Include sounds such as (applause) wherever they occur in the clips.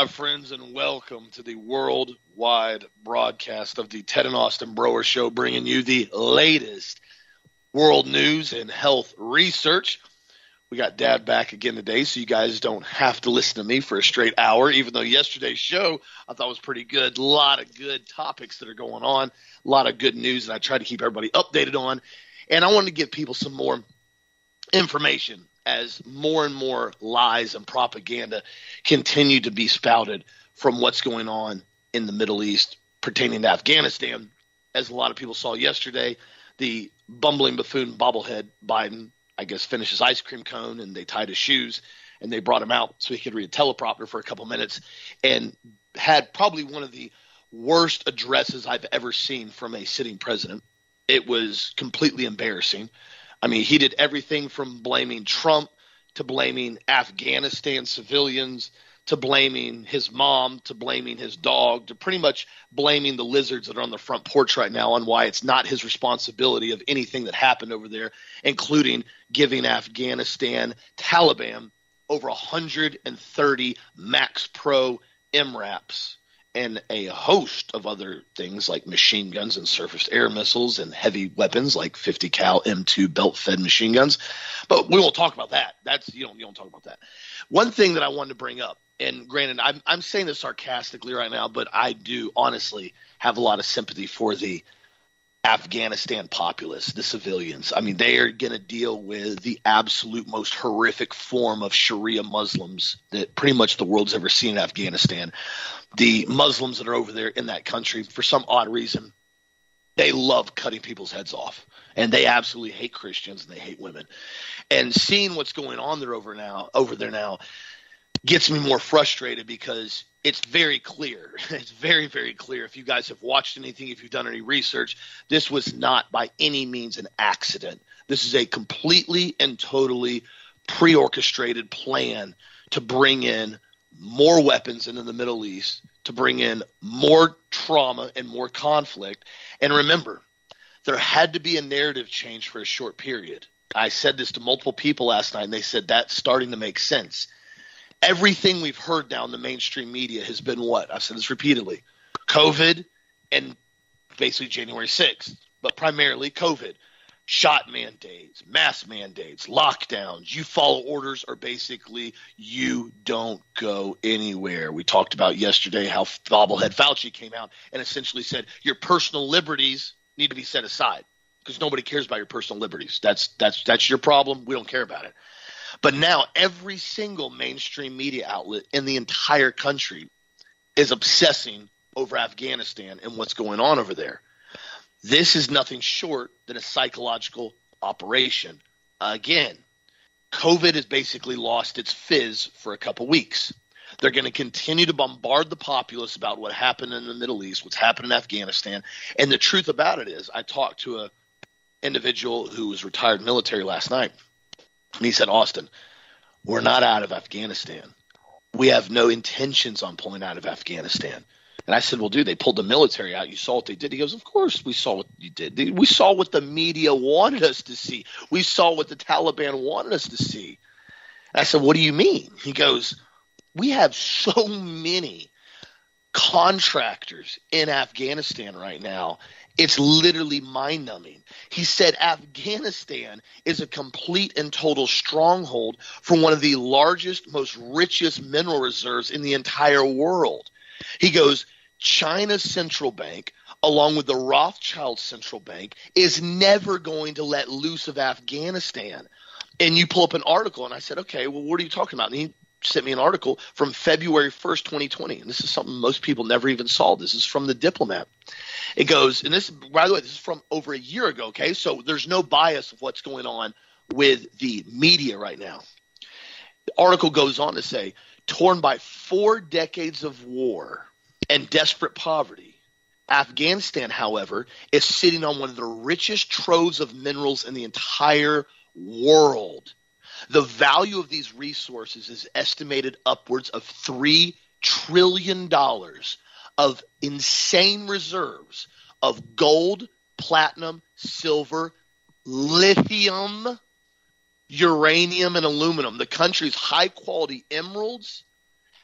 My friends, and welcome to the worldwide broadcast of the Ted and Austin Broer Show, bringing you the latest world news and health research. We got Dad back again today, so you guys don't have to listen to me for a straight hour, even though yesterday's show I thought was pretty good. A lot of good topics that are going on, a lot of good news, and I try to keep everybody updated on. And I wanted to give people some more information as more and more lies and propaganda continue to be spouted from what's going on in the Middle East pertaining to Afghanistan. As a lot of people saw yesterday, the bumbling buffoon bobblehead Biden, I guess, finished his ice cream cone and they tied his shoes and they brought him out so he could read a teleprompter for a couple minutes and had probably one of the worst addresses I've ever seen from a sitting president. It was completely embarrassing. I mean, he did everything from blaming Trump to blaming Afghanistan civilians to blaming his mom to blaming his dog to pretty much blaming the lizards that are on the front porch right now on why it's not his responsibility of anything that happened over there, including giving Afghanistan Taliban over 130 MaxxPro MRAPs and a host of other things like machine guns and surface air missiles and heavy weapons like 50 cal M2 belt fed machine guns. But we won't talk about that. That's you don't you don't talk about that. One thing that I wanted to bring up, and granted, I'm I'm saying this sarcastically right now, but I do honestly have a lot of sympathy for the Afghanistan populace, the civilians. I mean, they are going to deal with the absolute most horrific form of Sharia Muslims that pretty much the world's ever seen in Afghanistan. The Muslims that are over there in that country, for some odd reason, they love cutting people's heads off. And they absolutely hate Christians and they hate women. And seeing what's going on there over now, over there now, gets me more frustrated because it's very clear. (laughs) It's very, very clear. If you guys have watched anything, if you've done any research, this was not by any means an accident. This is a completely and totally pre orchestrated plan to bring in more weapons into the Middle East, to bring in more trauma and more conflict. And remember, there had to be a narrative change for a short period. I said this to multiple people last night, and they said that's starting to make sense everything we've heard now in the mainstream media has been what? I've said this repeatedly COVID and basically January 6th, but primarily COVID. Shot mandates, mass mandates, lockdowns. You follow orders, or basically you don't go anywhere. We talked about yesterday how bobblehead Fauci came out and essentially said your personal liberties need to be set aside because nobody cares about your personal liberties. That's that's that's your problem. We don't care about it. But now every single mainstream media outlet in the entire country is obsessing over Afghanistan and what's going on over there. This is nothing short than a psychological operation. Again, COVID has basically lost its fizz for a couple weeks. They're going to continue to bombard the populace about what happened in the Middle East, what's happened in Afghanistan. And the truth about it is, I talked to a individual who was retired military last night and he said, Austin, we're not out of Afghanistan. We have no intentions on pulling out of Afghanistan. And I said, Well, dude, they pulled the military out. You saw what they did. He goes, Of course we saw what you did. We saw what the media wanted us to see. We saw what the Taliban wanted us to see. And I said, What do you mean? He goes, We have so many contractors in Afghanistan right now it's literally mind numbing. He said Afghanistan is a complete and total stronghold for one of the largest, most richest mineral reserves in the entire world. He goes, China's central bank, along with the Rothschild central bank, is never going to let loose of Afghanistan. And you pull up an article, and I said, okay, well, what are you talking about? And he sent me an article from February 1st, 2020. And this is something most people never even saw. This is from the diplomat. It goes, and this, by the way, this is from over a year ago. Okay. So there's no bias of what's going on with the media right now. The article goes on to say, torn by four decades of war and desperate poverty, Afghanistan, however, is sitting on one of the richest troves of minerals in the entire world. The value of these resources is estimated upwards of $3 trillion of insane reserves of gold, platinum, silver, lithium, uranium, and aluminum. The country's high quality emeralds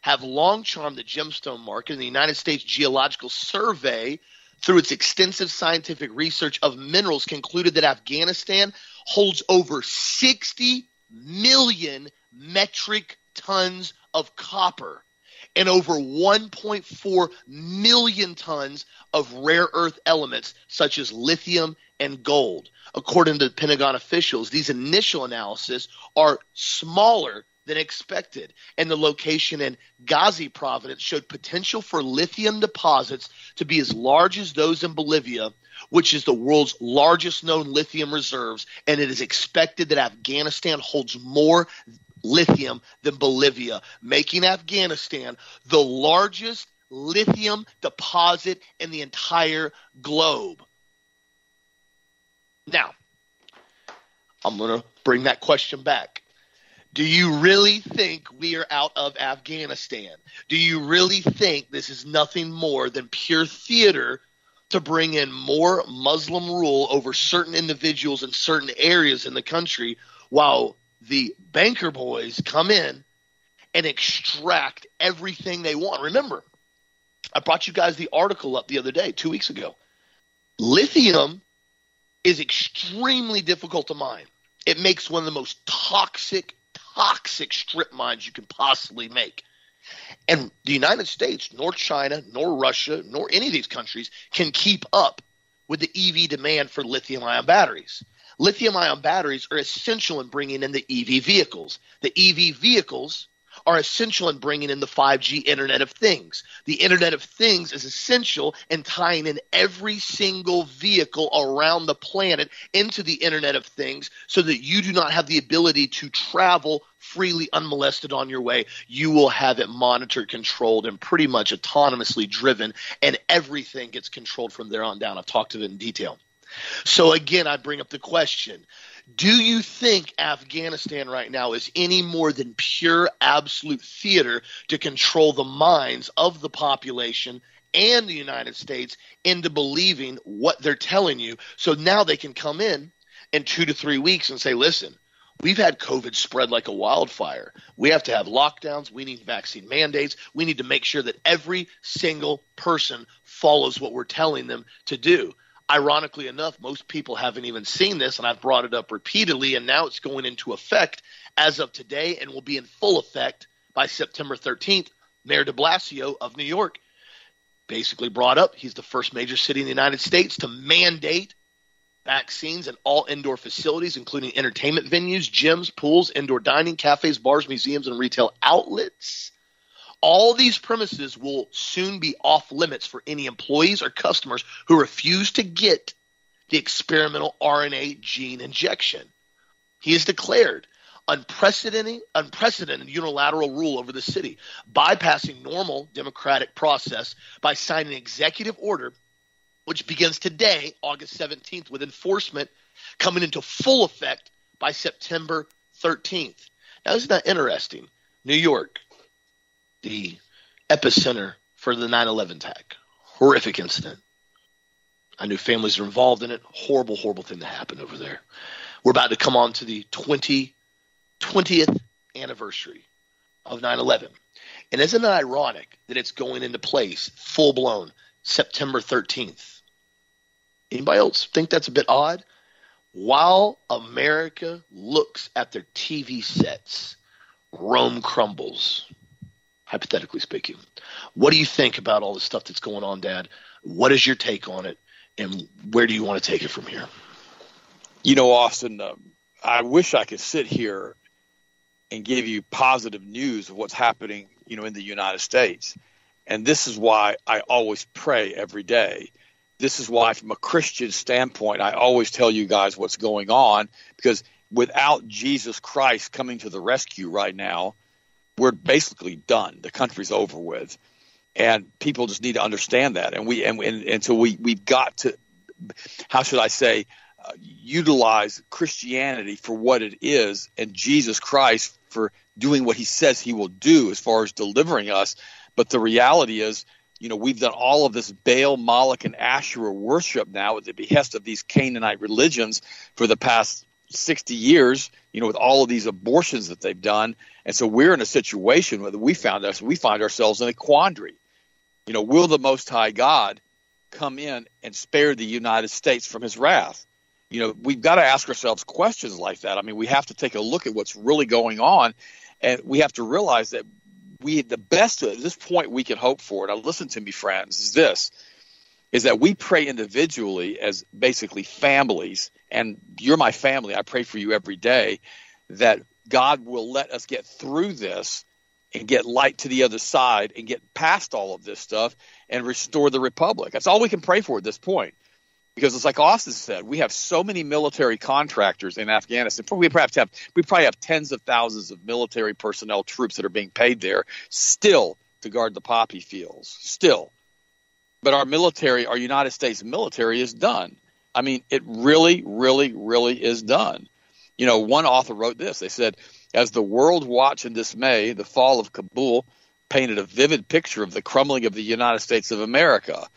have long charmed the gemstone market, and the United States Geological Survey, through its extensive scientific research of minerals, concluded that Afghanistan holds over 60 million metric tons of copper and over 1.4 million tons of rare earth elements such as lithium and gold. According to Pentagon officials, these initial analyses are smaller than expected, and the location in Ghazni province showed potential for lithium deposits to be as large as those in Bolivia, which is the world's largest known lithium reserves, and it is expected that Afghanistan holds more lithium than Bolivia, making Afghanistan the largest lithium deposit in the entire globe. Now, I'm going to bring that question back. Do you really think we are out of Afghanistan? Do you really think this is nothing more than pure theater to bring in more Muslim rule over certain individuals in certain areas in the country while the banker boys come in and extract everything they want. Remember, I brought you guys the article up the other day, two weeks ago. Lithium is extremely difficult to mine. It makes one of the most toxic, toxic strip mines you can possibly make. And the United States, nor China, nor Russia, nor any of these countries can keep up with the EV demand for lithium ion batteries. Lithium ion batteries are essential in bringing in the EV vehicles. The EV vehicles are essential in bringing in the 5G Internet of Things. The Internet of Things is essential in tying in every single vehicle around the planet into the Internet of Things so that you do not have the ability to travel freely unmolested on your way. You will have it monitored, controlled, and pretty much autonomously driven, and everything gets controlled from there on down. I've talked to it in detail. So again, I bring up the question do you think Afghanistan right now is any more than pure absolute theater to control the minds of the population and the United States into believing what they're telling you? So now they can come in in two to three weeks and say, listen, We've had COVID spread like a wildfire. We have to have lockdowns. We need vaccine mandates. We need to make sure that every single person follows what we're telling them to do. Ironically enough, most people haven't even seen this, and I've brought it up repeatedly, and now it's going into effect as of today and will be in full effect by September 13th. Mayor de Blasio of New York basically brought up he's the first major city in the United States to mandate vaccines in all indoor facilities, including entertainment venues, gyms, pools, indoor dining, cafes, bars, museums, and retail outlets. All these premises will soon be off limits for any employees or customers who refuse to get the experimental RNA gene injection. He has declared unprecedented, unprecedented unilateral rule over the city, bypassing normal democratic process by signing an executive order which begins today, August 17th, with enforcement coming into full effect by September 13th. Now, isn't that interesting? New York, the epicenter for the 9 11 attack. Horrific incident. I knew families were involved in it. Horrible, horrible thing that happened over there. We're about to come on to the 20, 20th anniversary of 9 11. And isn't it ironic that it's going into place full blown September 13th? Anybody else think that's a bit odd? While America looks at their TV sets, Rome crumbles hypothetically speaking. What do you think about all the stuff that's going on, Dad? What is your take on it, and where do you want to take it from here? You know, Austin, uh, I wish I could sit here and give you positive news of what's happening, you know, in the United States. And this is why I always pray every day. This is why, from a Christian standpoint, I always tell you guys what's going on because without Jesus Christ coming to the rescue right now, we're basically done. The country's over with, and people just need to understand that. And we and and, and so we we've got to, how should I say, uh, utilize Christianity for what it is, and Jesus Christ for doing what He says He will do as far as delivering us. But the reality is, you know, we've done all of this Baal, Moloch, and Asherah worship now at the behest of these Canaanite religions for the past 60 years, you know, with all of these abortions that they've done. And so we're in a situation where we found us, we find ourselves in a quandary. You know, will the Most High God come in and spare the United States from his wrath? You know, we've got to ask ourselves questions like that. I mean, we have to take a look at what's really going on, and we have to realize that we the best at this point we can hope for. Now, listen to me, friends. Is this is that we pray individually as basically families, and you're my family. I pray for you every day that God will let us get through this and get light to the other side and get past all of this stuff and restore the republic. That's all we can pray for at this point. Because it's like Austin said, we have so many military contractors in Afghanistan. We perhaps have we probably have tens of thousands of military personnel troops that are being paid there still to guard the poppy fields. Still. But our military, our United States military is done. I mean, it really, really, really is done. You know, one author wrote this. They said as the world watched in dismay, the fall of Kabul painted a vivid picture of the crumbling of the United States of America.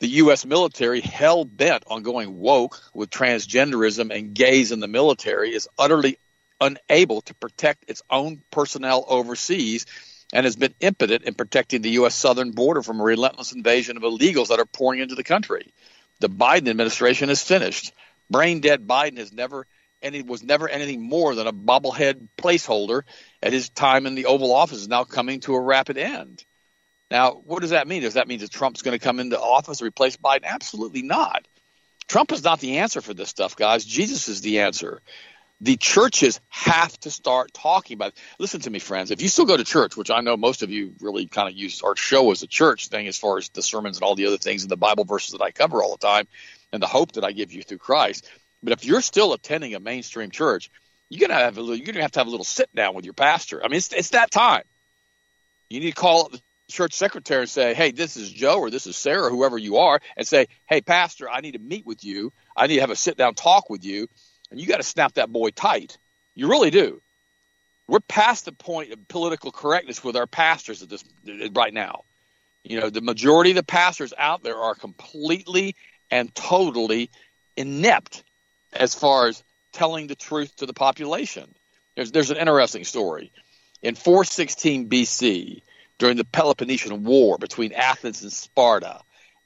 The U.S. military, hell bent on going woke with transgenderism and gays in the military, is utterly unable to protect its own personnel overseas and has been impotent in protecting the U.S. southern border from a relentless invasion of illegals that are pouring into the country. The Biden administration is finished. Brain dead Biden has never and it was never anything more than a bobblehead placeholder at his time in the Oval Office is now coming to a rapid end. Now, what does that mean? Does that mean that Trump's going to come into office and replace Biden? Absolutely not. Trump is not the answer for this stuff, guys. Jesus is the answer. The churches have to start talking about it. Listen to me, friends. If you still go to church, which I know most of you really kind of use our show as a church thing as far as the sermons and all the other things and the Bible verses that I cover all the time and the hope that I give you through Christ, but if you're still attending a mainstream church, you're gonna have a little, you're gonna have to have a little sit down with your pastor. I mean, it's it's that time. You need to call up the church secretary and say, "Hey, this is Joe or this is Sarah, whoever you are," and say, "Hey, pastor, I need to meet with you. I need to have a sit down talk with you." And you got to snap that boy tight. You really do. We're past the point of political correctness with our pastors at this right now. You know, the majority of the pastors out there are completely and totally inept as far as telling the truth to the population. There's, there's an interesting story. In 416 BC, during the Peloponnesian War between Athens and Sparta,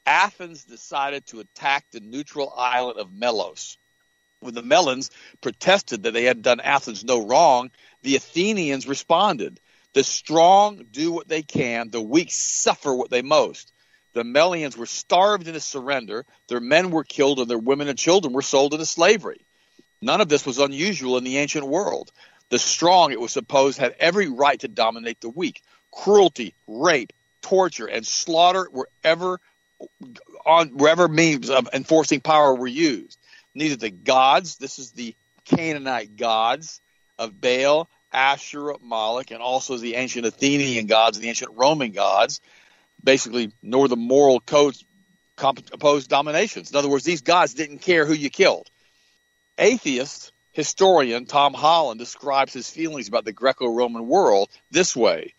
Athens decided to attack the neutral island of Melos. When the Melians protested that they had done Athens no wrong, the Athenians responded The strong do what they can, the weak suffer what they most. The Melians were starved into surrender, their men were killed, and their women and children were sold into slavery. None of this was unusual in the ancient world. The strong, it was supposed, had every right to dominate the weak. Cruelty, rape, torture, and slaughter wherever on wherever means of enforcing power were used. Neither the gods, this is the Canaanite gods of Baal, Asherah, Moloch, and also the ancient Athenian gods and the ancient Roman gods, basically nor the moral codes opposed dominations. In other words, these gods didn't care who you killed. Atheist historian Tom Holland describes his feelings about the Greco-Roman world this way.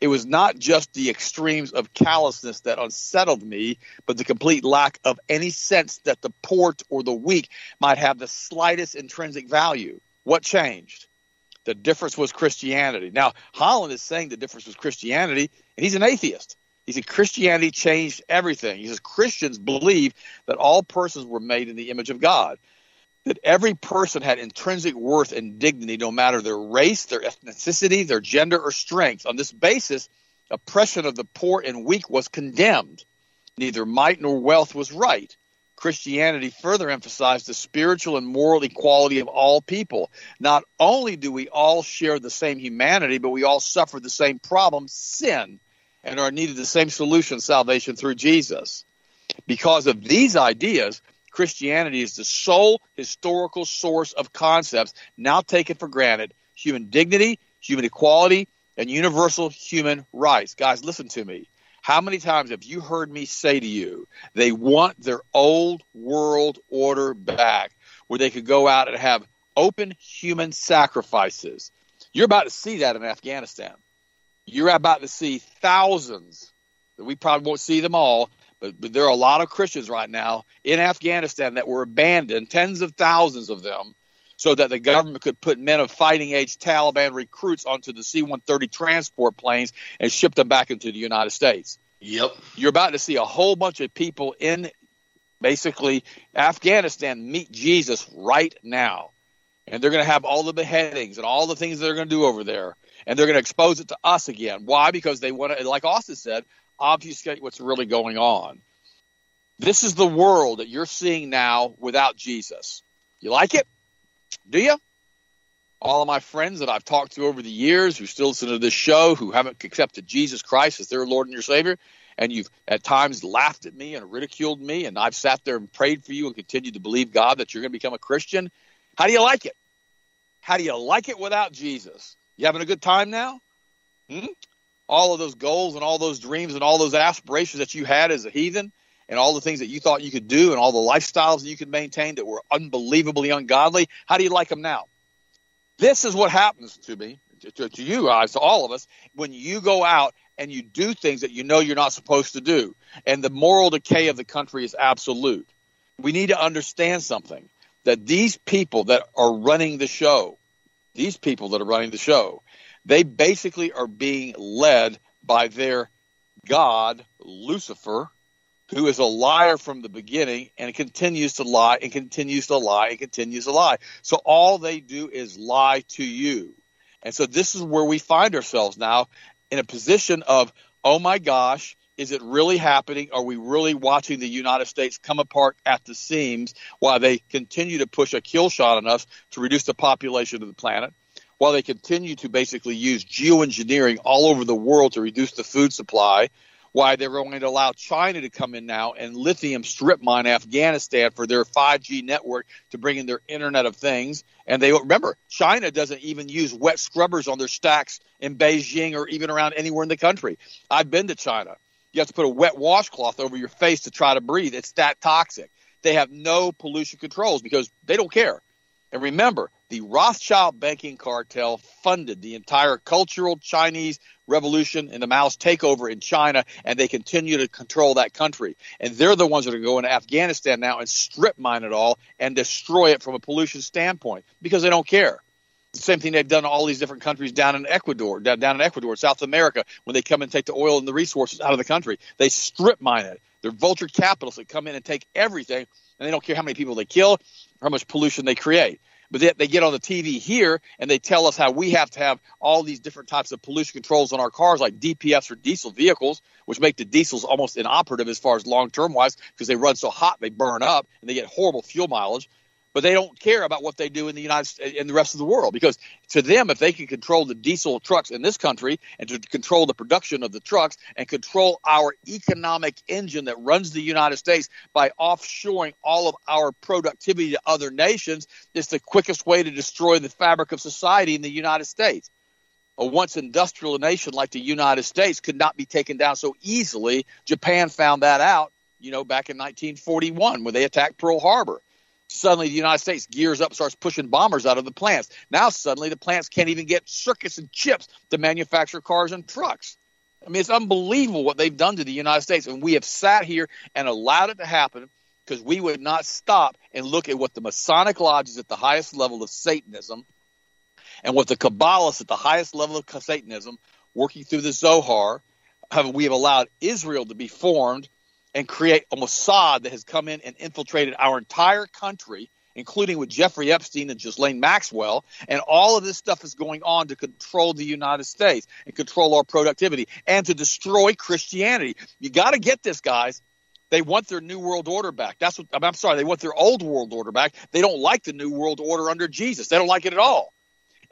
It was not just the extremes of callousness that unsettled me, but the complete lack of any sense that the poor or the weak might have the slightest intrinsic value. What changed? The difference was Christianity. Now, Holland is saying the difference was Christianity, and he's an atheist. He said Christianity changed everything. He says Christians believe that all persons were made in the image of God, that every person had intrinsic worth and dignity, no matter their race, their ethnicity, their gender, or strength. On this basis, oppression of the poor and weak was condemned. Neither might nor wealth was right. Christianity further emphasized the spiritual and moral equality of all people. Not only do we all share the same humanity, but we all suffer the same problem, sin and are needed the same solution, salvation through Jesus. Because of these ideas, Christianity is the sole historical source of concepts now taken for granted human dignity, human equality, and universal human rights. Guys, listen to me. How many times have you heard me say to you, they want their old world order back, where they could go out and have open human sacrifices? You're about to see that in Afghanistan you're about to see thousands. We probably won't see them all, but, but there are a lot of Christians right now in Afghanistan that were abandoned, tens of thousands of them, so that the government could put men of fighting age Taliban recruits onto the C 130 transport planes and ship them back into the United States. Yep. You're about to see a whole bunch of people in basically Afghanistan meet Jesus right now. And they're going to have all the beheadings and all the things they're going to do over there. And they're going to expose it to us again. Why? Because they want to, like Austin said, obfuscate what's really going on. This is the world that you're seeing now without Jesus. You like it? Do you? All of my friends that I've talked to over the years who still listen to this show, who haven't accepted Jesus Christ as their Lord and your Savior, and you've at times laughed at me and ridiculed me, and I've sat there and prayed for you and continued to believe God that you're going to become a Christian. How do you like it? How do you like it without Jesus? You having a good time now? Hmm? All of those goals and all those dreams and all those aspirations that you had as a heathen, and all the things that you thought you could do and all the lifestyles that you could maintain that were unbelievably ungodly, how do you like them now? This is what happens to me, to, to you guys, to all of us, when you go out and you do things that you know you're not supposed to do. And the moral decay of the country is absolute. We need to understand something that these people that are running the show, these people that are running the show, they basically are being led by their God, Lucifer, who is a liar from the beginning and continues to lie and continues to lie and continues to lie. So all they do is lie to you. And so this is where we find ourselves now in a position of, oh my gosh, is it really happening? Are we really watching the United States come apart at the seams while they continue to push a kill shot on us to reduce the population of the planet? While they continue to basically use geoengineering all over the world to reduce the food supply, why they're going to allow China to come in now and lithium strip mine Afghanistan for their 5G network to bring in their Internet of Things. And they remember, China doesn't even use wet scrubbers on their stacks in Beijing or even around anywhere in the country. I've been to China. You have to put a wet washcloth over your face to try to breathe. It's that toxic. They have no pollution controls because they don't care. And remember, the Rothschild banking cartel funded the entire cultural Chinese revolution and the Mao's takeover in China, and they continue to control that country. And they're the ones that are going to Afghanistan now and strip mine it all and destroy it from a pollution standpoint because they don't care. Same thing they've done all these different countries down in Ecuador, down, in Ecuador, South America, when they come and take the oil and the resources out of the country. They strip mine it. They're vulture capitalists that come in and take everything, and they don't care how many people they kill how much pollution they create. But they, they get on the TV here and they tell us how we have to have all these different types of pollution controls on our cars, like DPFs for diesel vehicles, which make the diesels almost inoperative as far as long term wise because they run so hot they burn up and they get horrible fuel mileage but they don't care about what they do in the United in the rest of the world because to them, if they can control the diesel trucks in this country and to control the production of the trucks and control our economic engine that runs the United States by offshoring all of our productivity to other nations, it's the quickest way to destroy the fabric of society in the United States. A once industrial nation like the United States could not be taken down so easily. Japan found that out, you know, back in 1941 when they attacked Pearl Harbor Suddenly, the United States gears up, starts pushing bombers out of the plants. Now, suddenly, the plants can't even get circuits and chips to manufacture cars and trucks. I mean, it's unbelievable what they've done to the United States. And we have sat here and allowed it to happen because we would not stop and look at what the Masonic lodges at the highest level of Satanism and what the Kabbalists at the highest level of Satanism, working through the Zohar, have we have allowed Israel to be formed and create a Mossad that has come in and infiltrated our entire country, including with Jeffrey Epstein and Ghislaine Maxwell. And all of this stuff is going on to control the United States and control our productivity and to destroy Christianity. You got to get this, guys. They want their new world order back. That's what I'm sorry. They want their old world order back. They don't like the new world order under Jesus. They don't like it at all.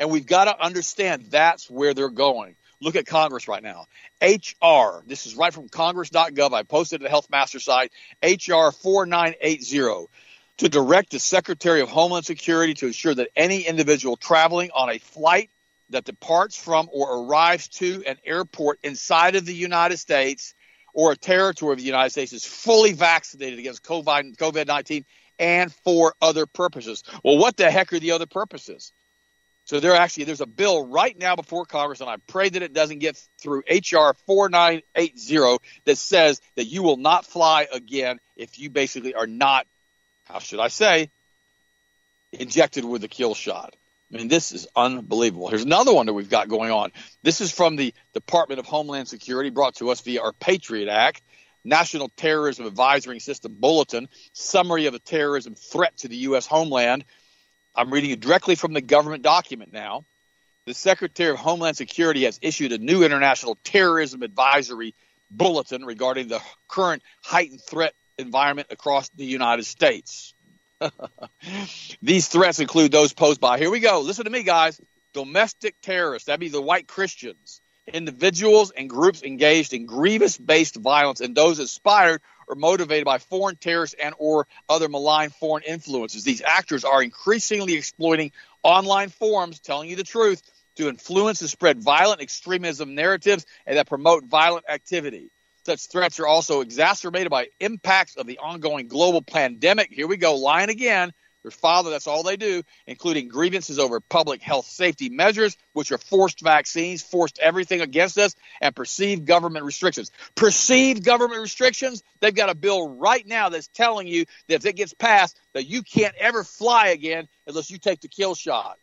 And we've got to understand that's where they're going. Look at Congress right now. HR, this is right from congress.gov. I posted at the Health Master site, HR 4980 to direct the Secretary of Homeland Security to ensure that any individual traveling on a flight that departs from or arrives to an airport inside of the United States or a territory of the United States is fully vaccinated against COVID 19 and for other purposes. Well, what the heck are the other purposes? So there actually there's a bill right now before Congress, and I pray that it doesn't get through HR 4980 that says that you will not fly again if you basically are not, how should I say, injected with the kill shot. I mean, this is unbelievable. Here's another one that we've got going on. This is from the Department of Homeland Security, brought to us via our Patriot Act, National Terrorism Advisory System Bulletin, summary of a terrorism threat to the U.S. homeland. I'm reading it directly from the government document now. The Secretary of Homeland Security has issued a new international terrorism advisory bulletin regarding the current heightened threat environment across the United States. (laughs) These threats include those posed by, here we go, listen to me, guys, domestic terrorists, that'd be the white Christians, individuals and groups engaged in grievous based violence, and those inspired or motivated by foreign terrorists and or other malign foreign influences. These actors are increasingly exploiting online forums, telling you the truth, to influence and spread violent extremism narratives and that promote violent activity. Such threats are also exacerbated by impacts of the ongoing global pandemic. Here we go, lying again. Their father, that's all they do, including grievances over public health safety measures, which are forced vaccines, forced everything against us, and perceived government restrictions. Perceived government restrictions, they've got a bill right now that's telling you that if it gets passed, that you can't ever fly again unless you take the kill shot.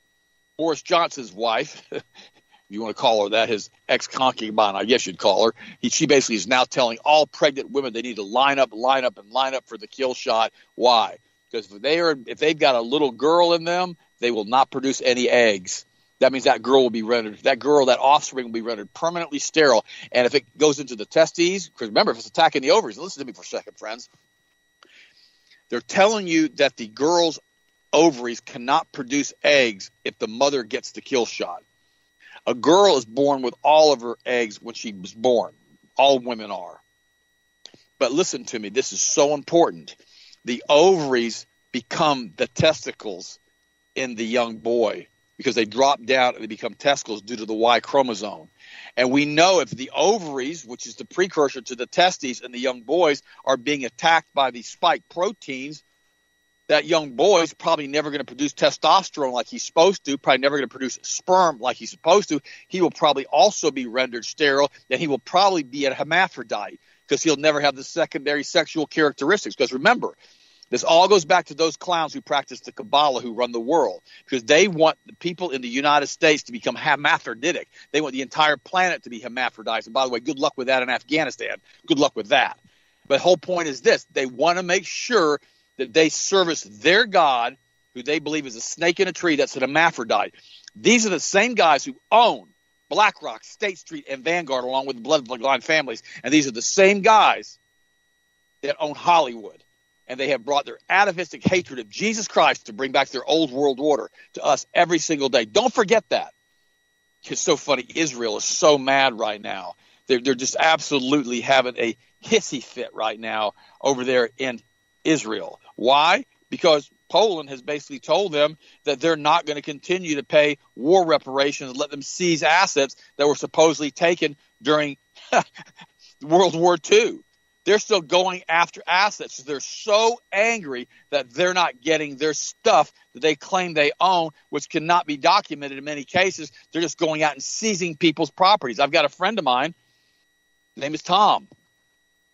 Boris Johnson's wife, (laughs) you want to call her that, his ex concubine, I guess you'd call her. He, she basically is now telling all pregnant women they need to line up, line up, and line up for the kill shot. Why? Because if they are, if they've got a little girl in them, they will not produce any eggs. That means that girl will be rendered, that girl, that offspring will be rendered permanently sterile. And if it goes into the testes, because remember, if it's attacking the ovaries, listen to me for a second, friends. They're telling you that the girl's ovaries cannot produce eggs if the mother gets the kill shot. A girl is born with all of her eggs when she was born. All women are. But listen to me, this is so important. The ovaries become the testicles in the young boy because they drop down and they become testicles due to the Y chromosome. And we know if the ovaries, which is the precursor to the testes in the young boys, are being attacked by these spike proteins, that young boy is probably never going to produce testosterone like he's supposed to, probably never going to produce sperm like he's supposed to. He will probably also be rendered sterile, and he will probably be a hermaphrodite because he'll never have the secondary sexual characteristics. Because remember, this all goes back to those clowns who practice the Kabbalah who run the world because they want the people in the United States to become hermaphroditic. They want the entire planet to be hermaphrodites. And by the way, good luck with that in Afghanistan. Good luck with that. But the whole point is this they want to make sure that they service their God, who they believe is a snake in a tree that's an hermaphrodite. These are the same guys who own BlackRock, State Street, and Vanguard, along with the bloodline families. And these are the same guys that own Hollywood. And they have brought their atavistic hatred of Jesus Christ to bring back their old world order to us every single day. Don't forget that. It's so funny. Israel is so mad right now. They're, they're just absolutely having a hissy fit right now over there in Israel. Why? Because Poland has basically told them that they're not going to continue to pay war reparations, let them seize assets that were supposedly taken during (laughs) World War II. They're still going after assets. They're so angry that they're not getting their stuff that they claim they own, which cannot be documented in many cases. They're just going out and seizing people's properties. I've got a friend of mine. His name is Tom.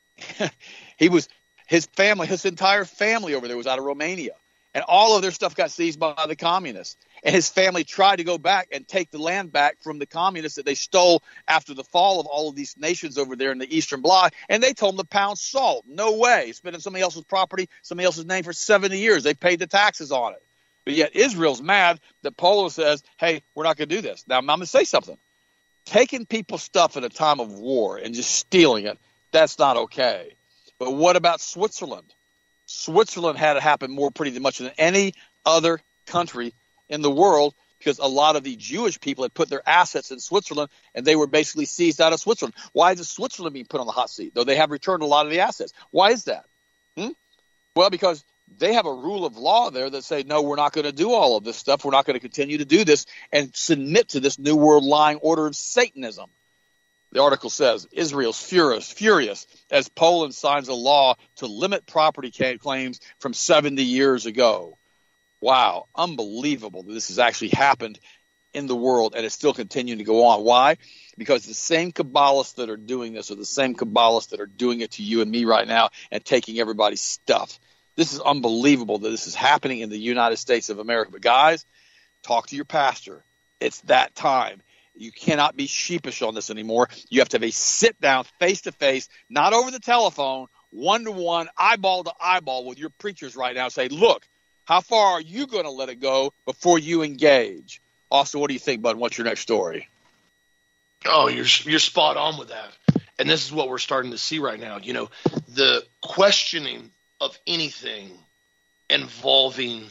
(laughs) he was his family, his entire family over there was out of Romania. And all of their stuff got seized by the communists. And his family tried to go back and take the land back from the communists that they stole after the fall of all of these nations over there in the Eastern Bloc. And they told them to pound salt. No way. It's been in somebody else's property, somebody else's name for 70 years. They paid the taxes on it. But yet Israel's mad that Poland says, hey, we're not going to do this. Now, I'm going to say something. Taking people's stuff at a time of war and just stealing it, that's not okay. But what about Switzerland? Switzerland had it happen more pretty much than any other country in the world because a lot of the Jewish people had put their assets in Switzerland and they were basically seized out of Switzerland. Why is Switzerland being put on the hot seat, though they have returned a lot of the assets? Why is that? Hmm? Well, because they have a rule of law there that say, no, we're not going to do all of this stuff. We're not going to continue to do this and submit to this new world lying order of Satanism. The article says Israel's furious, furious as Poland signs a law to limit property claims from 70 years ago. Wow, unbelievable that this has actually happened in the world and it's still continuing to go on. Why? Because the same Kabbalists that are doing this are the same Kabbalists that are doing it to you and me right now and taking everybody's stuff. This is unbelievable that this is happening in the United States of America. But guys, talk to your pastor. It's that time. You cannot be sheepish on this anymore. You have to have a sit down, face to face, not over the telephone, one to one, eyeball to eyeball with your preachers right now. Say, look, how far are you going to let it go before you engage? Austin, what do you think, bud? What's your next story? Oh, you're you're spot on with that. And this is what we're starting to see right now. You know, the questioning of anything involving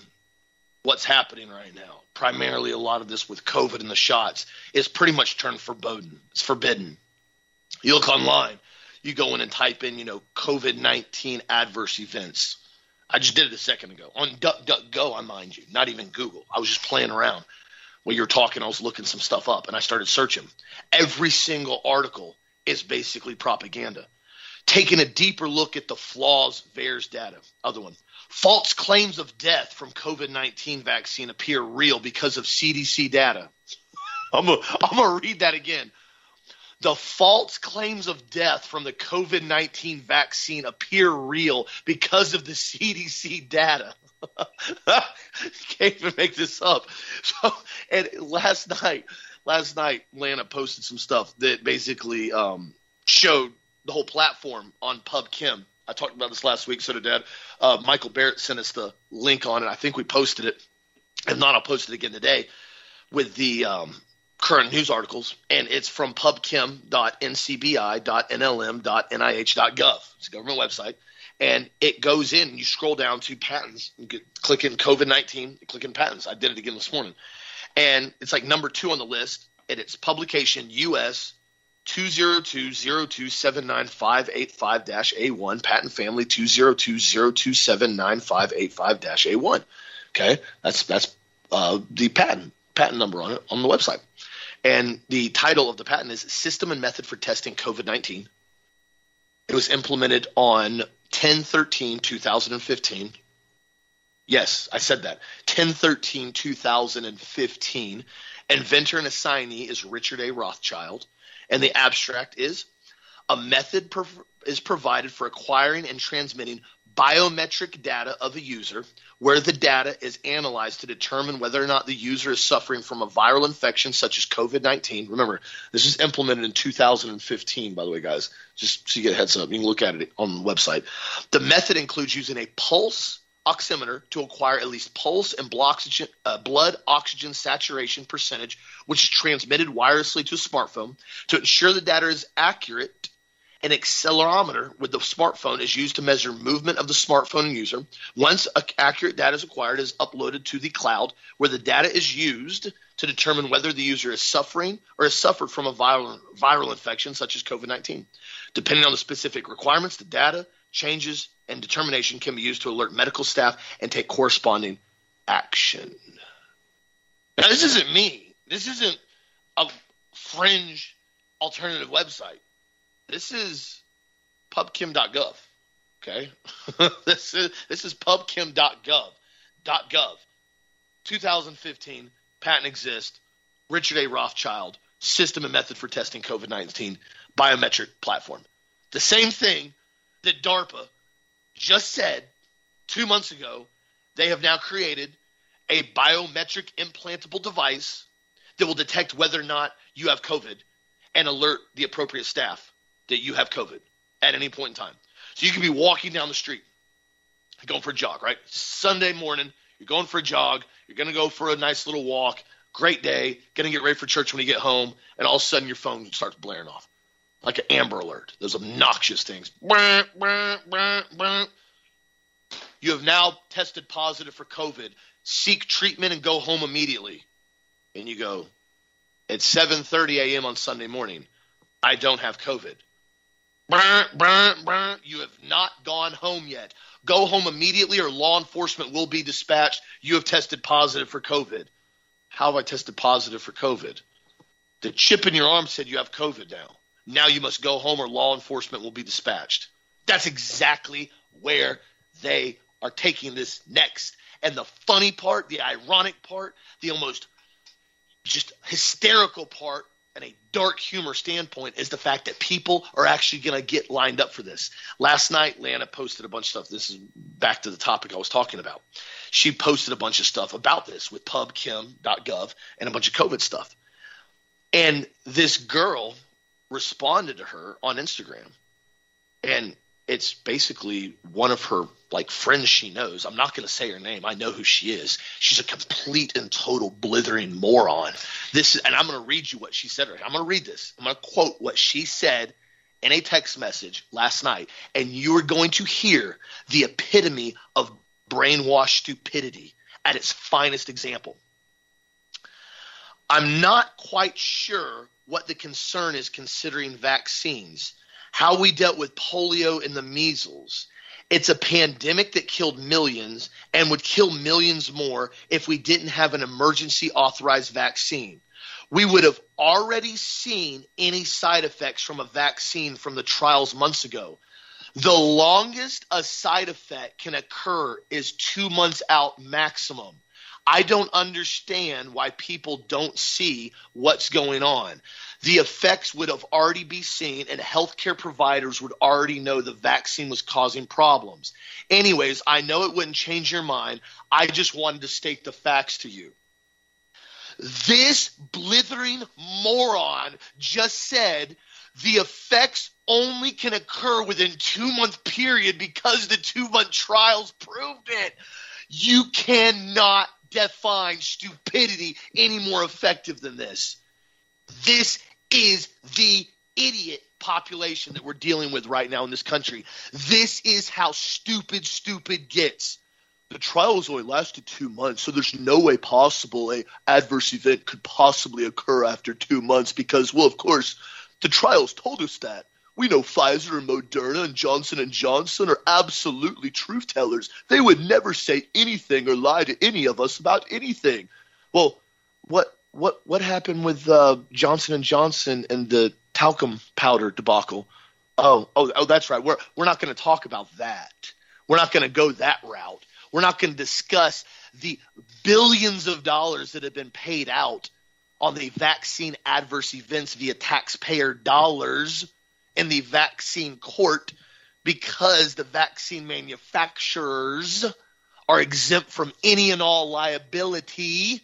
what's happening right now, primarily a lot of this with COVID and the shots, is pretty much turned forbidden. It's forbidden. You look online, you go in and type in, you know, COVID 19 adverse events. I just did it a second ago on DuckDuckGo, I mind you, not even Google. I was just playing around. While you were talking, I was looking some stuff up and I started searching. Every single article is basically propaganda. Taking a deeper look at the flaws, VAERS data. Other one. False claims of death from COVID 19 vaccine appear real because of CDC data. I'm going to read that again. The false claims of death from the COVID 19 vaccine appear real because of the CDC data. (laughs) Can't even make this up. (laughs) So, and last night, last night, Lana posted some stuff that basically um, showed the whole platform on PubChem. I talked about this last week, so did Dad. Uh, Michael Barrett sent us the link on it. I think we posted it. If not, I'll post it again today with the um, current news articles, and it's from pubchem.ncbi.nlm.nih.gov. It's a government website, and it goes in. You scroll down to patents, click in COVID nineteen, click in patents. I did it again this morning, and it's like number two on the list, and it's publication US. 202-0279585-A1 patent family 202-0279585-A1 okay that's that's uh, the patent patent number on it on the website and the title of the patent is System and Method for Testing COVID 19. It was implemented on 10 13 2015. Yes, I said that. 10 13 2015. Inventor and assignee is Richard A. Rothschild. And the abstract is a method is provided for acquiring and transmitting biometric data of a user where the data is analyzed to determine whether or not the user is suffering from a viral infection such as COVID 19. Remember, this was implemented in 2015, by the way, guys, just so you get a heads up. You can look at it on the website. The method includes using a pulse oximeter to acquire at least pulse and uh, blood oxygen saturation percentage, which is transmitted wirelessly to a smartphone to ensure the data is accurate an accelerometer with the smartphone is used to measure movement of the smartphone user. Once accurate data is acquired, it is uploaded to the cloud, where the data is used to determine whether the user is suffering or has suffered from a viral, viral infection, such as COVID 19. Depending on the specific requirements, the data, changes, and determination can be used to alert medical staff and take corresponding action. Now, this isn't me. This isn't a fringe alternative website. This is pubchem.gov. Okay, (laughs) this is this is pubchem.gov. .gov. 2015 patent exists. Richard A. Rothschild system and method for testing COVID-19 biometric platform. The same thing that DARPA just said two months ago. They have now created a biometric implantable device that will detect whether or not you have COVID and alert the appropriate staff that you have COVID at any point in time. So you can be walking down the street, going for a jog, right? Sunday morning, you're going for a jog, you're going to go for a nice little walk, great day, going to get ready for church when you get home, and all of a sudden your phone starts blaring off like an Amber Alert. Those obnoxious things. You have now tested positive for COVID. Seek treatment and go home immediately. And you go, at 7:30 a.m. on Sunday morning, I don't have COVID. You have not gone home yet. Go home immediately or law enforcement will be dispatched. You have tested positive for COVID. How have I tested positive for COVID? The chip in your arm said you have COVID now. Now you must go home or law enforcement will be dispatched. That's exactly where they are taking this next. And the funny part, the ironic part, the almost just hysterical part and a dark humor standpoint is the fact that people are actually going to get lined up for this. Last night, Lana posted a bunch of stuff. This is back to the topic I was talking about. She posted a bunch of stuff about this with pubchem.gov and a bunch of COVID stuff. And this girl responded to her on Instagram. And it's basically one of her like friends she knows. I'm not going to say her name. I know who she is. She's a complete and total blithering moron. This and I'm going to read you what she said. I'm going to read this. I'm going to quote what she said in a text message last night, and you're going to hear the epitome of brainwashed stupidity at its finest example. I'm not quite sure what the concern is considering vaccines how we dealt with polio and the measles. It's a pandemic that killed millions and would kill millions more if we didn't have an emergency authorized vaccine. We would have already seen any side effects from a vaccine from the trials months ago. The longest a side effect can occur is two months out maximum. I don't understand why people don't see what's going on the effects would have already be seen and healthcare providers would already know the vaccine was causing problems. Anyways, I know it wouldn't change your mind. I just wanted to state the facts to you. This blithering moron just said the effects only can occur within two month period because the two month trials proved it. You cannot define stupidity any more effective than this. This is the idiot population that we're dealing with right now in this country. This is how stupid stupid gets. The trials only lasted two months, so there's no way possible a adverse event could possibly occur after two months because, well, of course, the trials told us that. We know Pfizer and Moderna and Johnson and Johnson are absolutely truth tellers. They would never say anything or lie to any of us about anything. Well, what what what happened with uh, Johnson and Johnson and the talcum powder debacle? Oh, oh, oh, that's right. We're we're not going to talk about that. We're not going to go that route. We're not going to discuss the billions of dollars that have been paid out on the vaccine adverse events via taxpayer dollars in the vaccine court because the vaccine manufacturers are exempt from any and all liability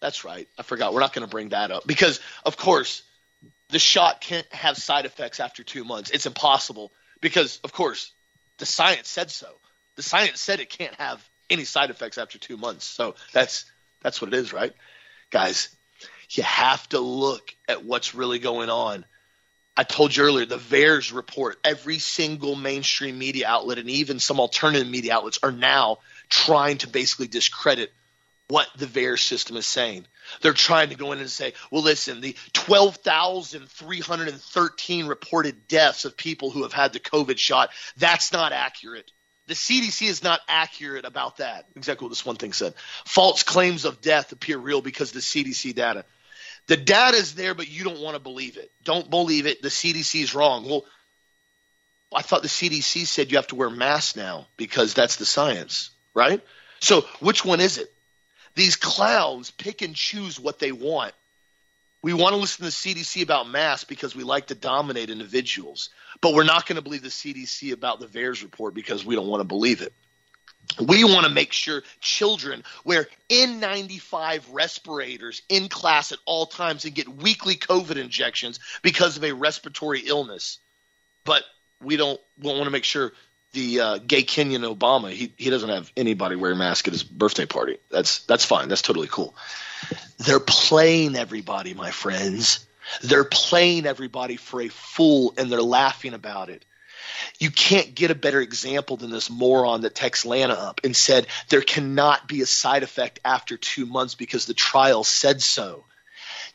that's right. I forgot. We're not going to bring that up because, of course, the shot can't have side effects after two months. It's impossible because, of course, the science said so. The science said it can't have any side effects after two months. So that's that's what it is, right, guys? You have to look at what's really going on. I told you earlier, the VAERS report, every single mainstream media outlet and even some alternative media outlets are now trying to basically discredit what the VAERS system is saying. They're trying to go in and say, well, listen, the 12,313 reported deaths of people who have had the COVID shot, that's not accurate. The CDC is not accurate about that. Exactly what this one thing said. False claims of death appear real because of the CDC data. The data is there, but you don't want to believe it. Don't believe it. The CDC is wrong. Well, I thought the CDC said you have to wear masks now because that's the science, right? So which one is it? These clowns pick and choose what they want. We want to listen to the CDC about masks because we like to dominate individuals, but we're not going to believe the CDC about the VAERS report because we don't want to believe it. We want to make sure children wear N95 respirators in class at all times and get weekly COVID injections because of a respiratory illness. But we don't we want to make sure the uh, gay Kenyan Obama, he he doesn't have anybody wear a mask at his birthday party. That's that's fine. That's totally cool. They're playing everybody, my friends. They're playing everybody for a fool, and they're laughing about it. You can't get a better example than this moron that texts Lana up and said there cannot be a side effect after two months because the trial said so.